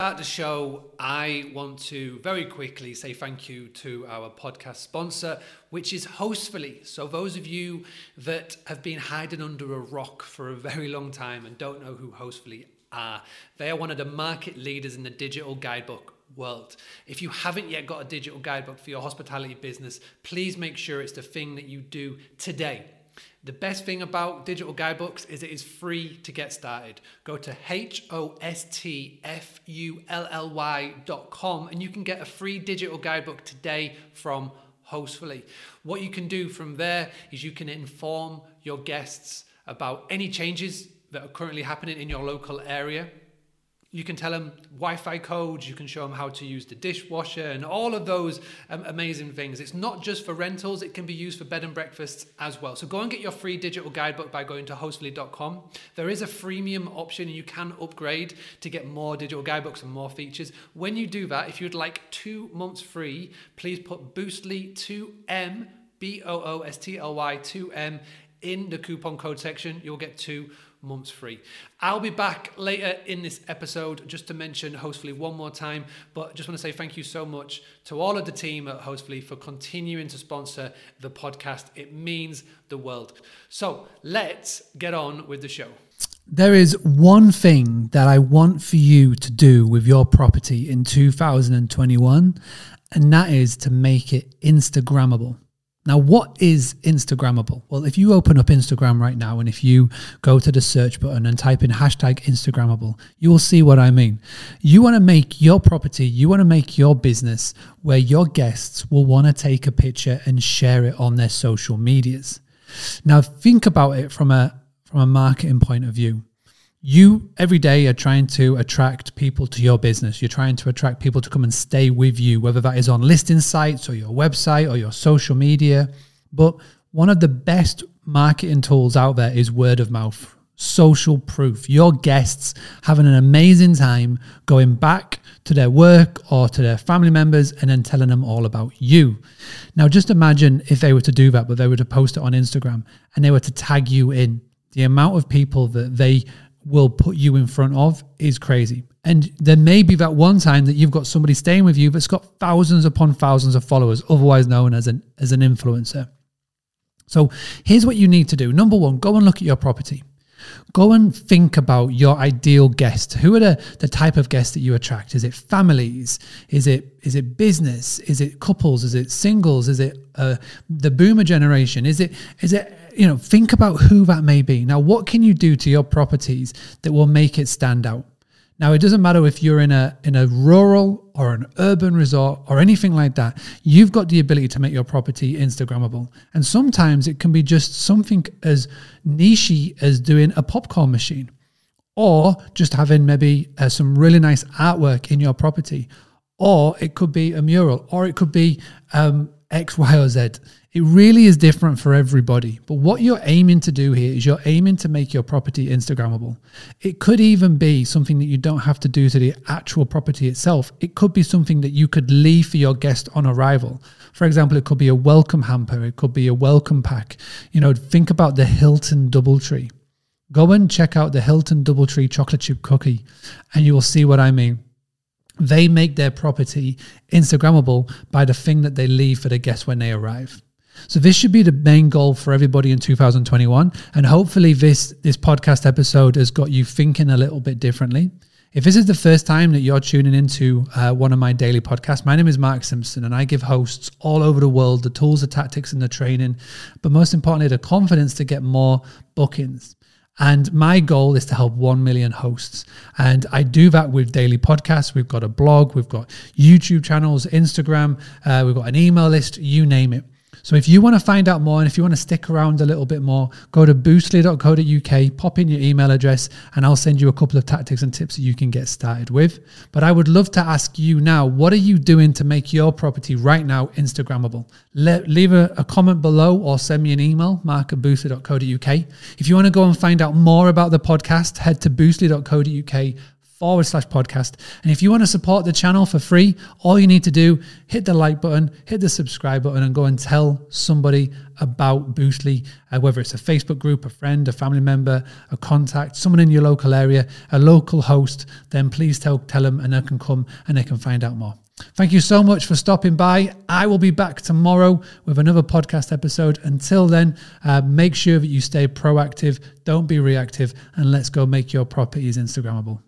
At the show, I want to very quickly say thank you to our podcast sponsor, which is Hostfully. So, those of you that have been hiding under a rock for a very long time and don't know who Hostfully are, they are one of the market leaders in the digital guidebook world. If you haven't yet got a digital guidebook for your hospitality business, please make sure it's the thing that you do today. The best thing about digital guidebooks is it is free to get started. Go to hostfully.com and you can get a free digital guidebook today from Hostfully. What you can do from there is you can inform your guests about any changes that are currently happening in your local area you can tell them Wi-Fi codes. You can show them how to use the dishwasher and all of those um, amazing things. It's not just for rentals; it can be used for bed and breakfasts as well. So go and get your free digital guidebook by going to hostfully.com. There is a freemium option, and you can upgrade to get more digital guidebooks and more features. When you do that, if you'd like two months free, please put Boostly two M B O O S T L Y two M in the coupon code section. You'll get two months free. I'll be back later in this episode just to mention Hostfully one more time, but just want to say thank you so much to all of the team at Hostfully for continuing to sponsor the podcast. It means the world. So let's get on with the show. There is one thing that I want for you to do with your property in 2021, and that is to make it Instagrammable. Now, what is Instagrammable? Well, if you open up Instagram right now and if you go to the search button and type in hashtag Instagrammable, you will see what I mean. You want to make your property, you want to make your business where your guests will want to take a picture and share it on their social medias. Now, think about it from a from a marketing point of view you every day are trying to attract people to your business. You're trying to attract people to come and stay with you, whether that is on listing sites or your website or your social media. But one of the best marketing tools out there is word of mouth, social proof. Your guests having an amazing time going back to their work or to their family members and then telling them all about you. Now, just imagine if they were to do that, but they were to post it on Instagram and they were to tag you in. The amount of people that they will put you in front of is crazy. And there may be that one time that you've got somebody staying with you that's got thousands upon thousands of followers, otherwise known as an as an influencer. So here's what you need to do. Number one, go and look at your property. Go and think about your ideal guest. Who are the, the type of guests that you attract? Is it families? Is it is it business? Is it couples? Is it singles? Is it uh, the boomer generation? Is it is it you know, think about who that may be. Now, what can you do to your properties that will make it stand out? Now, it doesn't matter if you're in a in a rural or an urban resort or anything like that. You've got the ability to make your property Instagrammable, and sometimes it can be just something as nichey as doing a popcorn machine, or just having maybe uh, some really nice artwork in your property, or it could be a mural, or it could be um, X, Y, or Z. It really is different for everybody. But what you're aiming to do here is you're aiming to make your property Instagrammable. It could even be something that you don't have to do to the actual property itself. It could be something that you could leave for your guest on arrival. For example, it could be a welcome hamper, it could be a welcome pack. You know, think about the Hilton Doubletree. Go and check out the Hilton Doubletree chocolate chip cookie, and you will see what I mean they make their property Instagrammable by the thing that they leave for the guests when they arrive. So this should be the main goal for everybody in 2021, and hopefully this this podcast episode has got you thinking a little bit differently. If this is the first time that you're tuning into uh, one of my daily podcasts, my name is Mark Simpson, and I give hosts all over the world the tools, the tactics, and the training, but most importantly, the confidence to get more bookings. And my goal is to help 1 million hosts. And I do that with daily podcasts. We've got a blog, we've got YouTube channels, Instagram, uh, we've got an email list, you name it. So if you want to find out more and if you want to stick around a little bit more, go to boostly.co.uk, pop in your email address, and I'll send you a couple of tactics and tips that you can get started with. But I would love to ask you now, what are you doing to make your property right now Instagrammable? Let, leave a, a comment below or send me an email, mark at boostly.co.uk. If you want to go and find out more about the podcast, head to boostly.co.uk forward slash podcast. And if you want to support the channel for free, all you need to do, hit the like button, hit the subscribe button, and go and tell somebody about Boostly, uh, whether it's a Facebook group, a friend, a family member, a contact, someone in your local area, a local host, then please tell, tell them and they can come and they can find out more. Thank you so much for stopping by. I will be back tomorrow with another podcast episode. Until then, uh, make sure that you stay proactive, don't be reactive, and let's go make your properties Instagrammable.